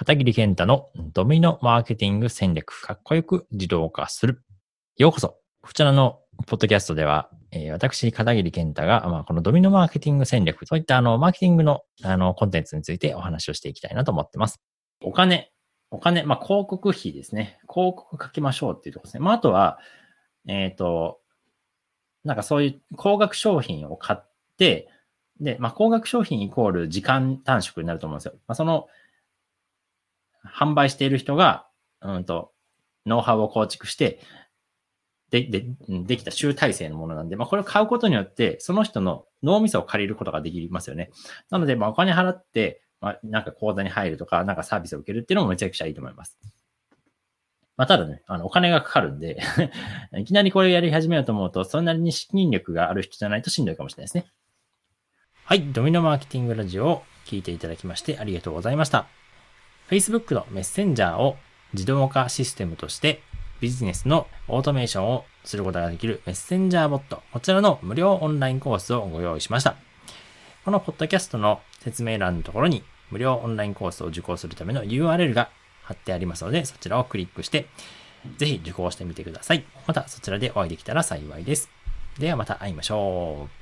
片桐健太のドミノマーケティング戦略、かっこよく自動化する。ようこそ。こちらのポッドキャストでは、えー、私、片桐健太が、まあ、このドミノマーケティング戦略、そういったあの、マーケティングのあの、コンテンツについてお話をしていきたいなと思ってます。お金、お金、まあ、広告費ですね。広告かけましょうっていうところですね。まあ、あとは、えっ、ー、と、なんかそういう高額商品を買って、で、まあ、高額商品イコール時間短縮になると思うんですよ。まあ、その、販売している人が、うんと、ノウハウを構築して、で、で、できた集大成のものなんで、まあ、これを買うことによって、その人の脳みそを借りることができますよね。なので、まあ、お金払って、まあ、なんか講座に入るとか、なんかサービスを受けるっていうのもめちゃくちゃいいと思います。まあ、ただね、あの、お金がかかるんで いきなりこれをやり始めようと思うと、それなりに資金力がある人じゃないとしんどいかもしれないですね。はい、ドミノマーケティングラジオを聞いていただきましてありがとうございました。Facebook のメッセンジャーを自動化システムとしてビジネスのオートメーションをすることができるメッセンジャーボット、こちらの無料オンラインコースをご用意しました。このポッドキャストの説明欄のところに無料オンラインコースを受講するための URL が貼ってありますので、そちらをクリックして、ぜひ受講してみてください。またそちらでお会いできたら幸いです。ではまた会いましょう。